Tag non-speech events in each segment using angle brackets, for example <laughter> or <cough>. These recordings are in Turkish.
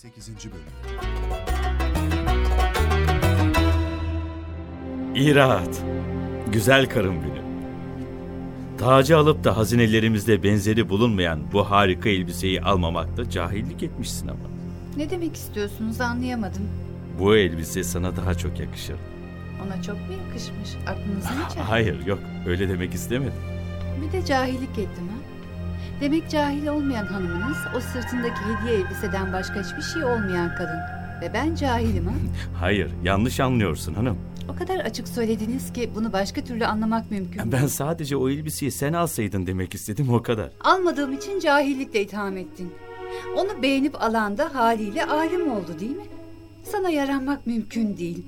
8. Bölüm İraat. Güzel karım benim. Tacı alıp da hazinelerimizde benzeri bulunmayan bu harika elbiseyi almamakta cahillik etmişsin ama. Ne demek istiyorsunuz anlayamadım. Bu elbise sana daha çok yakışır. Ona çok mu yakışmış? Aklınızı mı <laughs> çeldi? Hayır yok öyle demek istemedim. Bir de cahillik ettim ha. Demek cahil olmayan hanımınız o sırtındaki hediye elbiseden başka hiçbir şey olmayan kadın. Ve ben cahilim ha. <laughs> Hayır yanlış anlıyorsun hanım. O kadar açık söylediniz ki bunu başka türlü anlamak mümkün. Ben sadece o elbiseyi sen alsaydın demek istedim o kadar. Almadığım için cahillikle itham ettin. Onu beğenip alan da haliyle alim oldu değil mi? Sana yaranmak mümkün değil.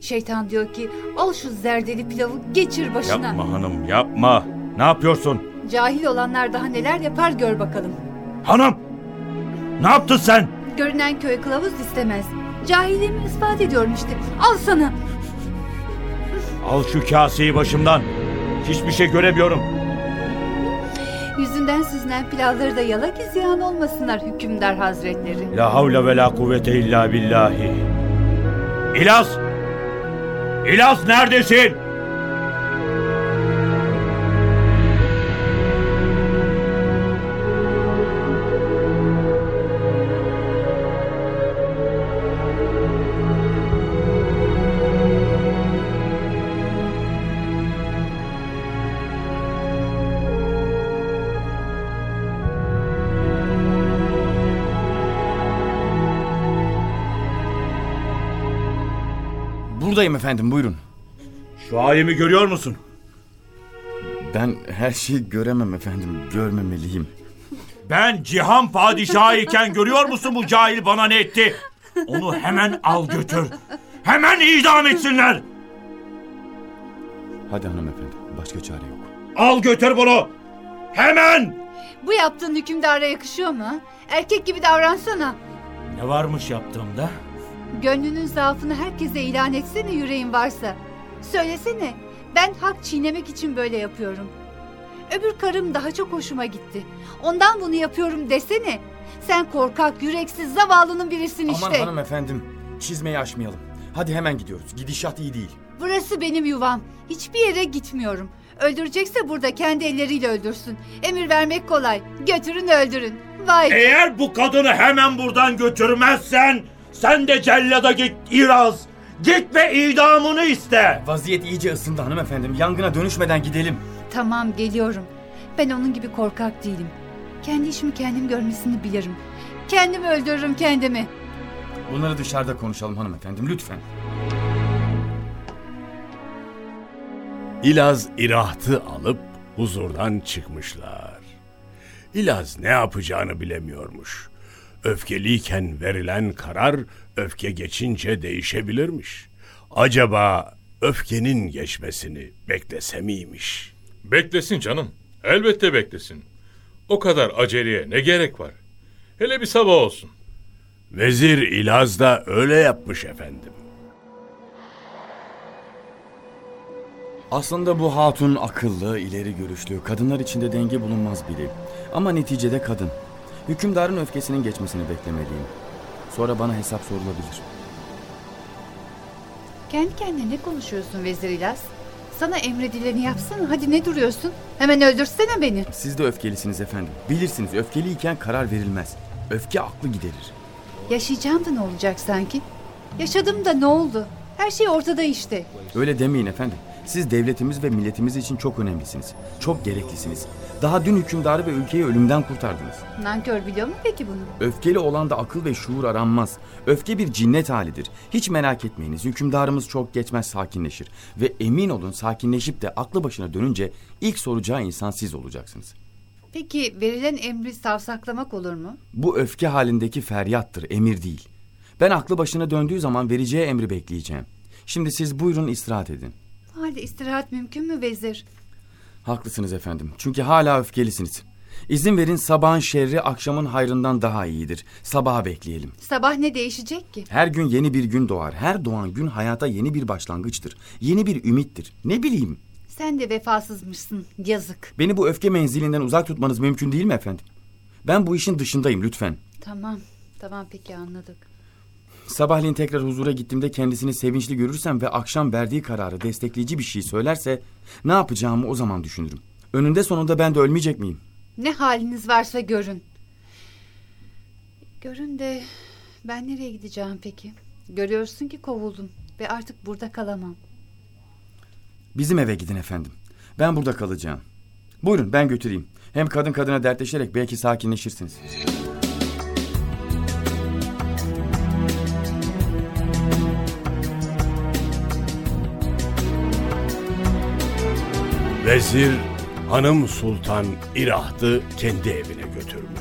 Şeytan diyor ki al şu zerdeli pilavı geçir başına. Yapma hanım yapma. Ne yapıyorsun? Cahil olanlar daha neler yapar gör bakalım. Hanım! Ne yaptın sen? Görünen köy kılavuz istemez. Cahilliğimi ispat ediyorum işte. Al sana. Al şu kaseyi başımdan. Hiçbir şey göremiyorum. Yüzünden süzülen pilavları da yala ki ziyan olmasınlar hükümdar hazretleri. La havle ve la kuvvete illa billahi. İlyas! İlyas neredesin? Buradayım efendim buyurun. Şu halimi görüyor musun? Ben her şeyi göremem efendim. Görmemeliyim. Ben cihan padişahı iken görüyor musun bu cahil bana ne etti? Onu hemen al götür. Hemen idam etsinler. Hadi hanımefendi. Başka çare yok. Al götür bunu. Hemen. Bu yaptığın hükümdara yakışıyor mu? ha? Erkek gibi davransana. Ne varmış yaptığımda? Gönlünün zaafını herkese ilan etsene yüreğin varsa. Söylesene. Ben hak çiğnemek için böyle yapıyorum. Öbür karım daha çok hoşuma gitti. Ondan bunu yapıyorum desene. Sen korkak, yüreksiz, zavallının birisin Aman işte. hanımefendim. Çizmeyi aşmayalım. Hadi hemen gidiyoruz. Gidişat iyi değil. Burası benim yuvam. Hiçbir yere gitmiyorum. Öldürecekse burada kendi elleriyle öldürsün. Emir vermek kolay. Götürün öldürün. Vay. Eğer bu kadını hemen buradan götürmezsen sen de cellada git İraz. Git ve idamını iste. Vaziyet iyice ısındı hanımefendim. Yangına dönüşmeden gidelim. Tamam geliyorum. Ben onun gibi korkak değilim. Kendi işimi kendim görmesini bilirim. Kendimi öldürürüm kendimi. Bunları dışarıda konuşalım hanımefendim lütfen. İlaz irahtı alıp huzurdan çıkmışlar. İlaz ne yapacağını bilemiyormuş. Öfkeliyken verilen karar öfke geçince değişebilirmiş. Acaba öfkenin geçmesini beklese miymiş? Beklesin canım. Elbette beklesin. O kadar aceleye ne gerek var? Hele bir sabah olsun. Vezir İlaz da öyle yapmış efendim. Aslında bu hatun akıllı, ileri görüşlü, kadınlar içinde denge bulunmaz biri. Ama neticede kadın. Hükümdarın öfkesinin geçmesini beklemeliyim. Sonra bana hesap sorulabilir. Kendi kendine ne konuşuyorsun Vezir İlyas? Sana emredileni yapsana. Hadi ne duruyorsun? Hemen öldürsene beni. Siz de öfkelisiniz efendim. Bilirsiniz öfkeliyken karar verilmez. Öfke aklı giderir. Yaşayacağım da ne olacak sanki? Yaşadım da ne oldu? Her şey ortada işte. Öyle demeyin efendim. Siz devletimiz ve milletimiz için çok önemlisiniz. Çok gereklisiniz. Daha dün hükümdarı ve ülkeyi ölümden kurtardınız. Nankör biliyor mu peki bunu? Öfkeli olan da akıl ve şuur aranmaz. Öfke bir cinnet halidir. Hiç merak etmeyiniz. Hükümdarımız çok geçmez sakinleşir. Ve emin olun sakinleşip de aklı başına dönünce ilk soracağı insan siz olacaksınız. Peki verilen emri savsaklamak olur mu? Bu öfke halindeki feryattır, emir değil. Ben aklı başına döndüğü zaman vereceği emri bekleyeceğim. Şimdi siz buyurun istirahat edin. O halde istirahat mümkün mü vezir? Haklısınız efendim. Çünkü hala öfkelisiniz. İzin verin sabahın şerri akşamın hayrından daha iyidir. Sabaha bekleyelim. Sabah ne değişecek ki? Her gün yeni bir gün doğar. Her doğan gün hayata yeni bir başlangıçtır. Yeni bir ümittir. Ne bileyim. Sen de vefasızmışsın. Yazık. Beni bu öfke menzilinden uzak tutmanız mümkün değil mi efendim? Ben bu işin dışındayım lütfen. Tamam. Tamam peki anladık. Sabahleyin tekrar huzura gittiğimde kendisini sevinçli görürsem ve akşam verdiği kararı destekleyici bir şey söylerse ne yapacağımı o zaman düşünürüm. Önünde sonunda ben de ölmeyecek miyim? Ne haliniz varsa görün. Görün de ben nereye gideceğim peki? Görüyorsun ki kovuldum ve artık burada kalamam. Bizim eve gidin efendim. Ben burada kalacağım. Buyurun ben götüreyim. Hem kadın kadına dertleşerek belki sakinleşirsiniz. Vezir hanım sultan İraht'ı kendi evine götürmüş.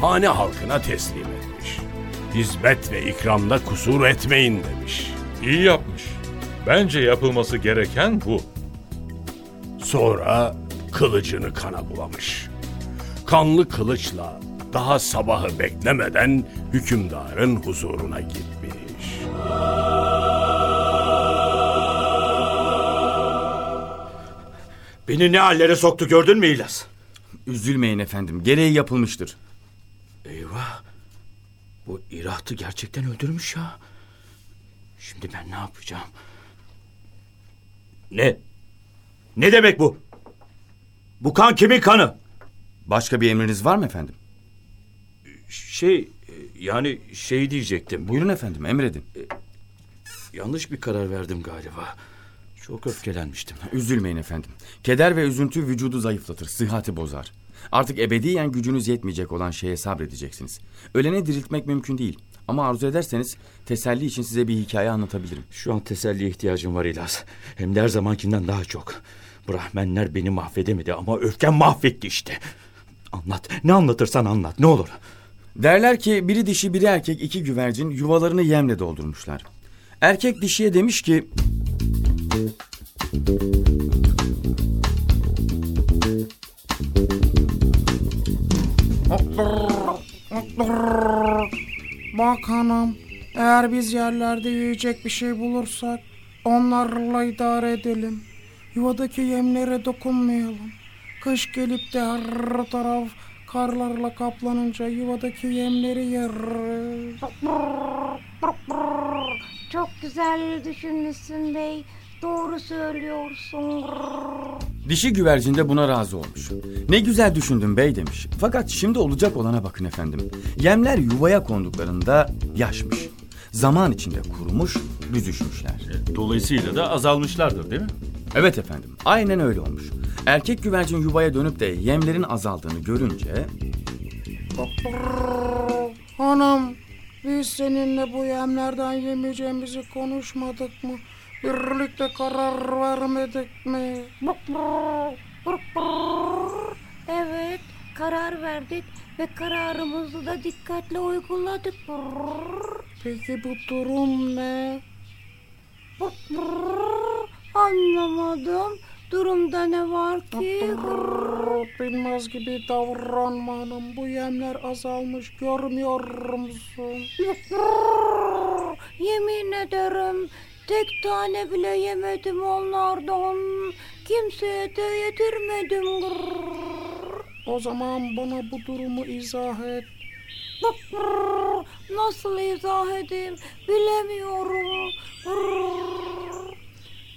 Hane halkına teslim etmiş. Hizmet ve ikramda kusur etmeyin demiş. İyi yapmış. Bence yapılması gereken bu. Sonra kılıcını kana bulamış. Kanlı kılıçla daha sabahı beklemeden hükümdarın huzuruna gitmiş. Beni ne hallere soktu gördün mü İlyas? Üzülmeyin efendim. Gereği yapılmıştır. Eyvah. Bu İraht'ı gerçekten öldürmüş ya. Şimdi ben ne yapacağım? Ne? Ne demek bu? Bu kan kimin kanı? Başka bir emriniz var mı efendim? Şey e, yani şey diyecektim. Buyurun efendim emredin. Yanlış bir karar verdim galiba. Çok öfkelenmiştim. Üzülmeyin efendim. Keder ve üzüntü vücudu zayıflatır, sıhhati bozar. Artık ebediyen gücünüz yetmeyecek olan şeye sabredeceksiniz. Ölene diriltmek mümkün değil. Ama arzu ederseniz teselli için size bir hikaye anlatabilirim. Şu an teselliye ihtiyacım var İlyas. Hem de her zamankinden daha çok. Brahmenler beni mahvedemedi ama öfkem mahvetti işte. Anlat. Ne anlatırsan anlat. Ne olur. Derler ki biri dişi biri erkek iki güvercin yuvalarını yemle doldurmuşlar. Erkek dişiye demiş ki... Bak hanım, eğer biz yerlerde yiyecek bir şey bulursak onlarla idare edelim. Yuvadaki yemlere dokunmayalım. Kış gelip de her taraf karlarla kaplanınca yuvadaki yemleri yeriz. Çok güzel düşünmüşsün bey. Doğru söylüyorsun. Dişi güvercin de buna razı olmuş. Ne güzel düşündün bey demiş. Fakat şimdi olacak olana bakın efendim. Yemler yuvaya konduklarında yaşmış. Zaman içinde kurumuş, büzüşmüşler. Dolayısıyla da azalmışlardır değil mi? Evet efendim, aynen öyle olmuş. Erkek güvercin yuvaya dönüp de yemlerin azaldığını görünce... Hanım, biz seninle bu yemlerden yemeyeceğimizi konuşmadık mı? Birlikte karar vermedik mi? Evet, karar verdik ve kararımızı da dikkatle uyguladık. Peki bu durum ne? Anlamadım. Durumda ne var ki? Bilmez gibi davranma hanım. Bu yemler azalmış görmüyor musun? Yemin ederim tek tane bile yemedim onlardan. Kimseye de yedirmedim. O zaman bana bu durumu izah et. Nasıl izah edeyim bilemiyorum.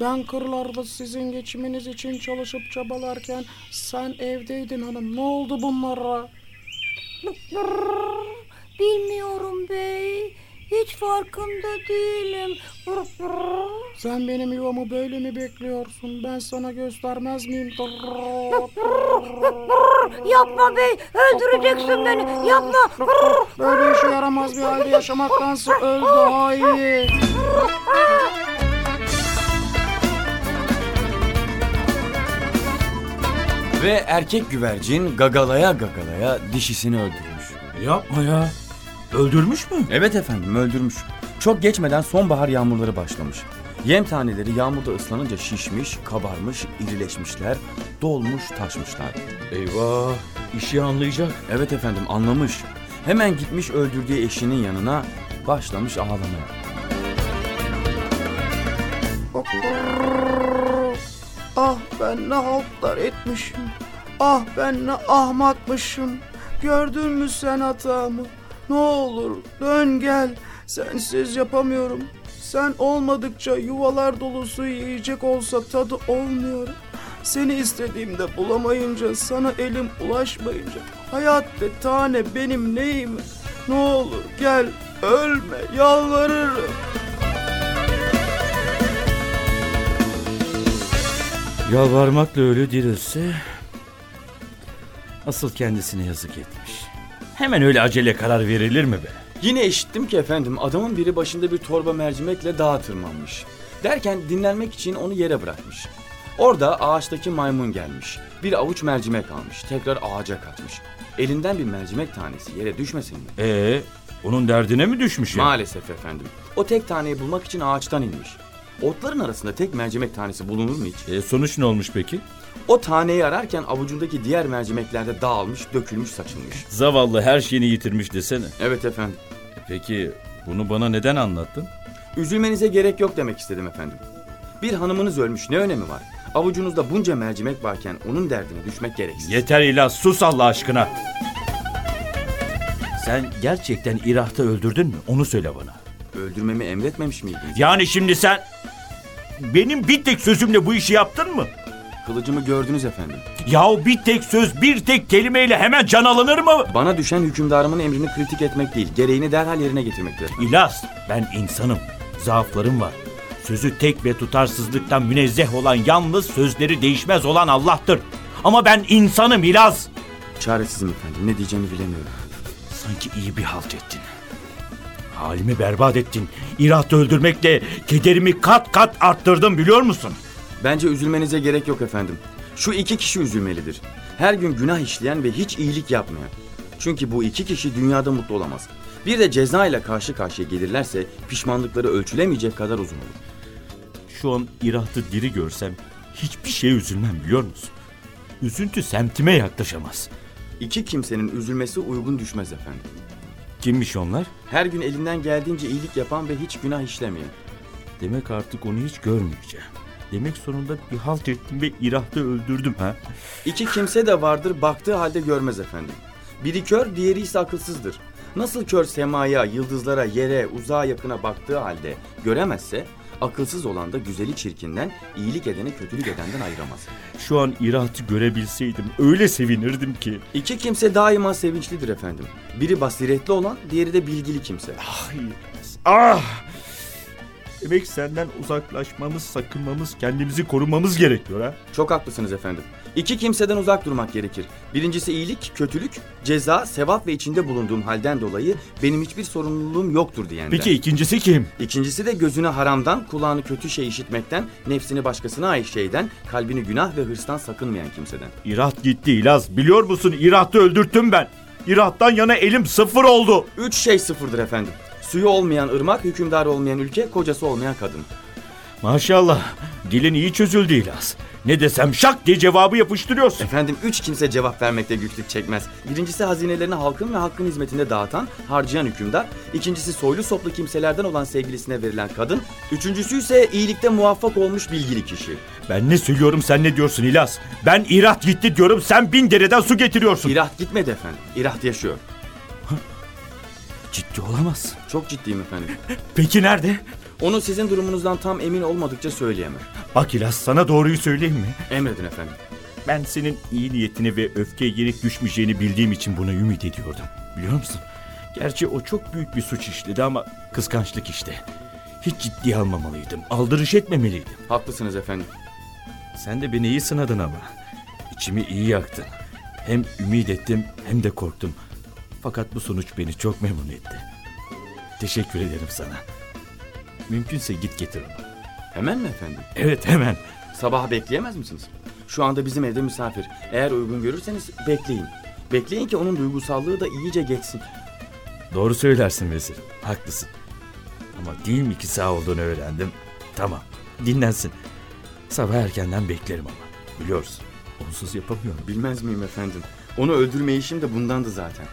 Ben kırlarda sizin geçiminiz için çalışıp çabalarken sen evdeydin hanım. Ne oldu bunlara? Bilmiyorum bey. Hiç farkında değilim. Sen benim yuvamı böyle mi bekliyorsun? Ben sana göstermez miyim? Yapma bey. Öldüreceksin beni. Yapma. Böyle işe yaramaz bir halde yaşamaktansa öl daha iyi. Ve erkek güvercin gagalaya gagalaya dişisini öldürmüş. Yapma ya. Öldürmüş mü? Evet efendim öldürmüş. Çok geçmeden sonbahar yağmurları başlamış. Yem taneleri yağmurda ıslanınca şişmiş, kabarmış, irileşmişler, dolmuş, taşmışlar. Eyvah. işi anlayacak. Evet efendim anlamış. Hemen gitmiş öldürdüğü eşinin yanına başlamış ağlamaya. Ah ben ne haltlar etmişim. Ah ben ne ahmakmışım. Gördün mü sen hatamı? Ne olur dön gel. Sensiz yapamıyorum. Sen olmadıkça yuvalar dolusu yiyecek olsa tadı olmuyor. Seni istediğimde bulamayınca, sana elim ulaşmayınca, hayat de tane benim neyim? Ne olur gel, ölme, yalvarırım. Yalvarmakla ölü dirilse asıl kendisine yazık etmiş. Hemen öyle acele karar verilir mi be? Yine işittim ki efendim adamın biri başında bir torba mercimekle dağa tırmanmış. Derken dinlenmek için onu yere bırakmış. Orada ağaçtaki maymun gelmiş. Bir avuç mercimek almış. Tekrar ağaca kaçmış. Elinden bir mercimek tanesi yere düşmesin mi? Ee, onun derdine mi düşmüş ya? Maalesef efendim. O tek taneyi bulmak için ağaçtan inmiş. Otların arasında tek mercimek tanesi bulunur mu hiç? E, sonuç ne olmuş peki? O taneyi ararken avucundaki diğer mercimeklerde dağılmış, dökülmüş, saçılmış. Zavallı her şeyini yitirmiş desene. Evet efendim. E, Peki bunu bana neden anlattın? Üzülmenize gerek yok demek istedim efendim. Bir hanımınız ölmüş ne önemi var? Avucunuzda bunca mercimek varken onun derdine düşmek gereksiz. Yeter İlyas sus Allah aşkına. Sen gerçekten İrah'ta öldürdün mü? Onu söyle bana. Öldürmemi emretmemiş miydiniz? Yani şimdi sen benim bir tek sözümle bu işi yaptın mı? Kılıcımı gördünüz efendim. Yahu bir tek söz bir tek kelimeyle hemen can alınır mı? Bana düşen hükümdarımın emrini kritik etmek değil, gereğini derhal yerine getirmektir. İlyas ben insanım. Zaaflarım var. Sözü tek ve tutarsızlıktan münezzeh olan yalnız sözleri değişmez olan Allah'tır. Ama ben insanım İlyas. Çaresizim efendim, ne diyeceğimi bilemiyorum. Sanki iyi bir halt ettin. Halimi berbat ettin. İrahtı öldürmekle kederimi kat kat arttırdın biliyor musun? Bence üzülmenize gerek yok efendim. Şu iki kişi üzülmelidir. Her gün günah işleyen ve hiç iyilik yapmayan. Çünkü bu iki kişi dünyada mutlu olamaz. Bir de ceza ile karşı karşıya gelirlerse pişmanlıkları ölçülemeyecek kadar uzun olur. Şu an İrahtı diri görsem hiçbir şeye üzülmem biliyor musun? Üzüntü semtime yaklaşamaz. İki kimsenin üzülmesi uygun düşmez efendim. Kimmiş onlar? Her gün elinden geldiğince iyilik yapan ve hiç günah işlemeyen. Demek artık onu hiç görmeyeceğim. Demek sonunda bir halt ettim ve İrahtı öldürdüm ha? İki kimse de vardır baktığı halde görmez efendim. Biri kör, diğeri ise akılsızdır. Nasıl kör semaya, yıldızlara, yere, uzağa yakına baktığı halde göremezse, akılsız olan da güzeli çirkinden, iyilik edeni kötülük edenden ayıramaz. Şu an İrahtı görebilseydim öyle sevinirdim ki. İki kimse daima sevinçlidir efendim. Biri basiretli olan, diğeri de bilgili kimse. Ah İlyas, ah! Demek senden uzaklaşmamız, sakınmamız, kendimizi korumamız gerekiyor ha? Çok haklısınız efendim. İki kimseden uzak durmak gerekir. Birincisi iyilik, kötülük, ceza, sevap ve içinde bulunduğum halden dolayı benim hiçbir sorumluluğum yoktur diyenden. Peki ikincisi kim? İkincisi de gözüne haramdan, kulağını kötü şey işitmekten, nefsini başkasına ait şeyden, kalbini günah ve hırstan sakınmayan kimseden. İraht gitti İlaz. Biliyor musun İraht'ı öldürttüm ben. İraht'tan yana elim sıfır oldu. Üç şey sıfırdır efendim. Suyu olmayan ırmak, hükümdarı olmayan ülke, kocası olmayan kadın. Maşallah. Dilin iyi çözüldü İlaz. Ne desem şak diye cevabı yapıştırıyorsun. Efendim üç kimse cevap vermekte güçlük çekmez. Birincisi hazinelerini halkın ve hakkın hizmetinde dağıtan, harcayan hükümdar. İkincisi soylu soplu kimselerden olan sevgilisine verilen kadın. Üçüncüsü ise iyilikte muvaffak olmuş bilgili kişi. Ben ne söylüyorum sen ne diyorsun İlaz? Ben İraht gitti diyorum sen bin dereden su getiriyorsun. İraht gitmedi efendim. İraht yaşıyor. Ciddi olamazsın. Çok ciddiyim efendim. <laughs> Peki nerede? Onu sizin durumunuzdan tam emin olmadıkça söyleyemem. Bak İlaz sana doğruyu söyleyeyim mi? Emredin efendim. Ben senin iyi niyetini ve öfkeye yenik düşmeyeceğini bildiğim için buna ümit ediyordum. Biliyor musun? Gerçi o çok büyük bir suç işledi ama kıskançlık işte. Hiç ciddiye almamalıydım. Aldırış etmemeliydim. Haklısınız efendim. Sen de beni iyi sınadın ama. İçimi iyi yaktın. Hem ümit ettim hem de korktum. Fakat bu sonuç beni çok memnun etti. Teşekkür ederim sana. Mümkünse git getir onu. Hemen mi efendim? Evet hemen. Sabah bekleyemez misiniz? Şu anda bizim evde misafir. Eğer uygun görürseniz bekleyin. Bekleyin ki onun duygusallığı da iyice geçsin. Doğru söylersin vezir. Haklısın. Ama değil mi ki sağ olduğunu öğrendim. Tamam. Dinlensin. Sabah erkenden beklerim ama. Biliyorsun. Onsuz yapamıyorum. Bilmez miyim efendim? Onu öldürme işim de bundandı zaten.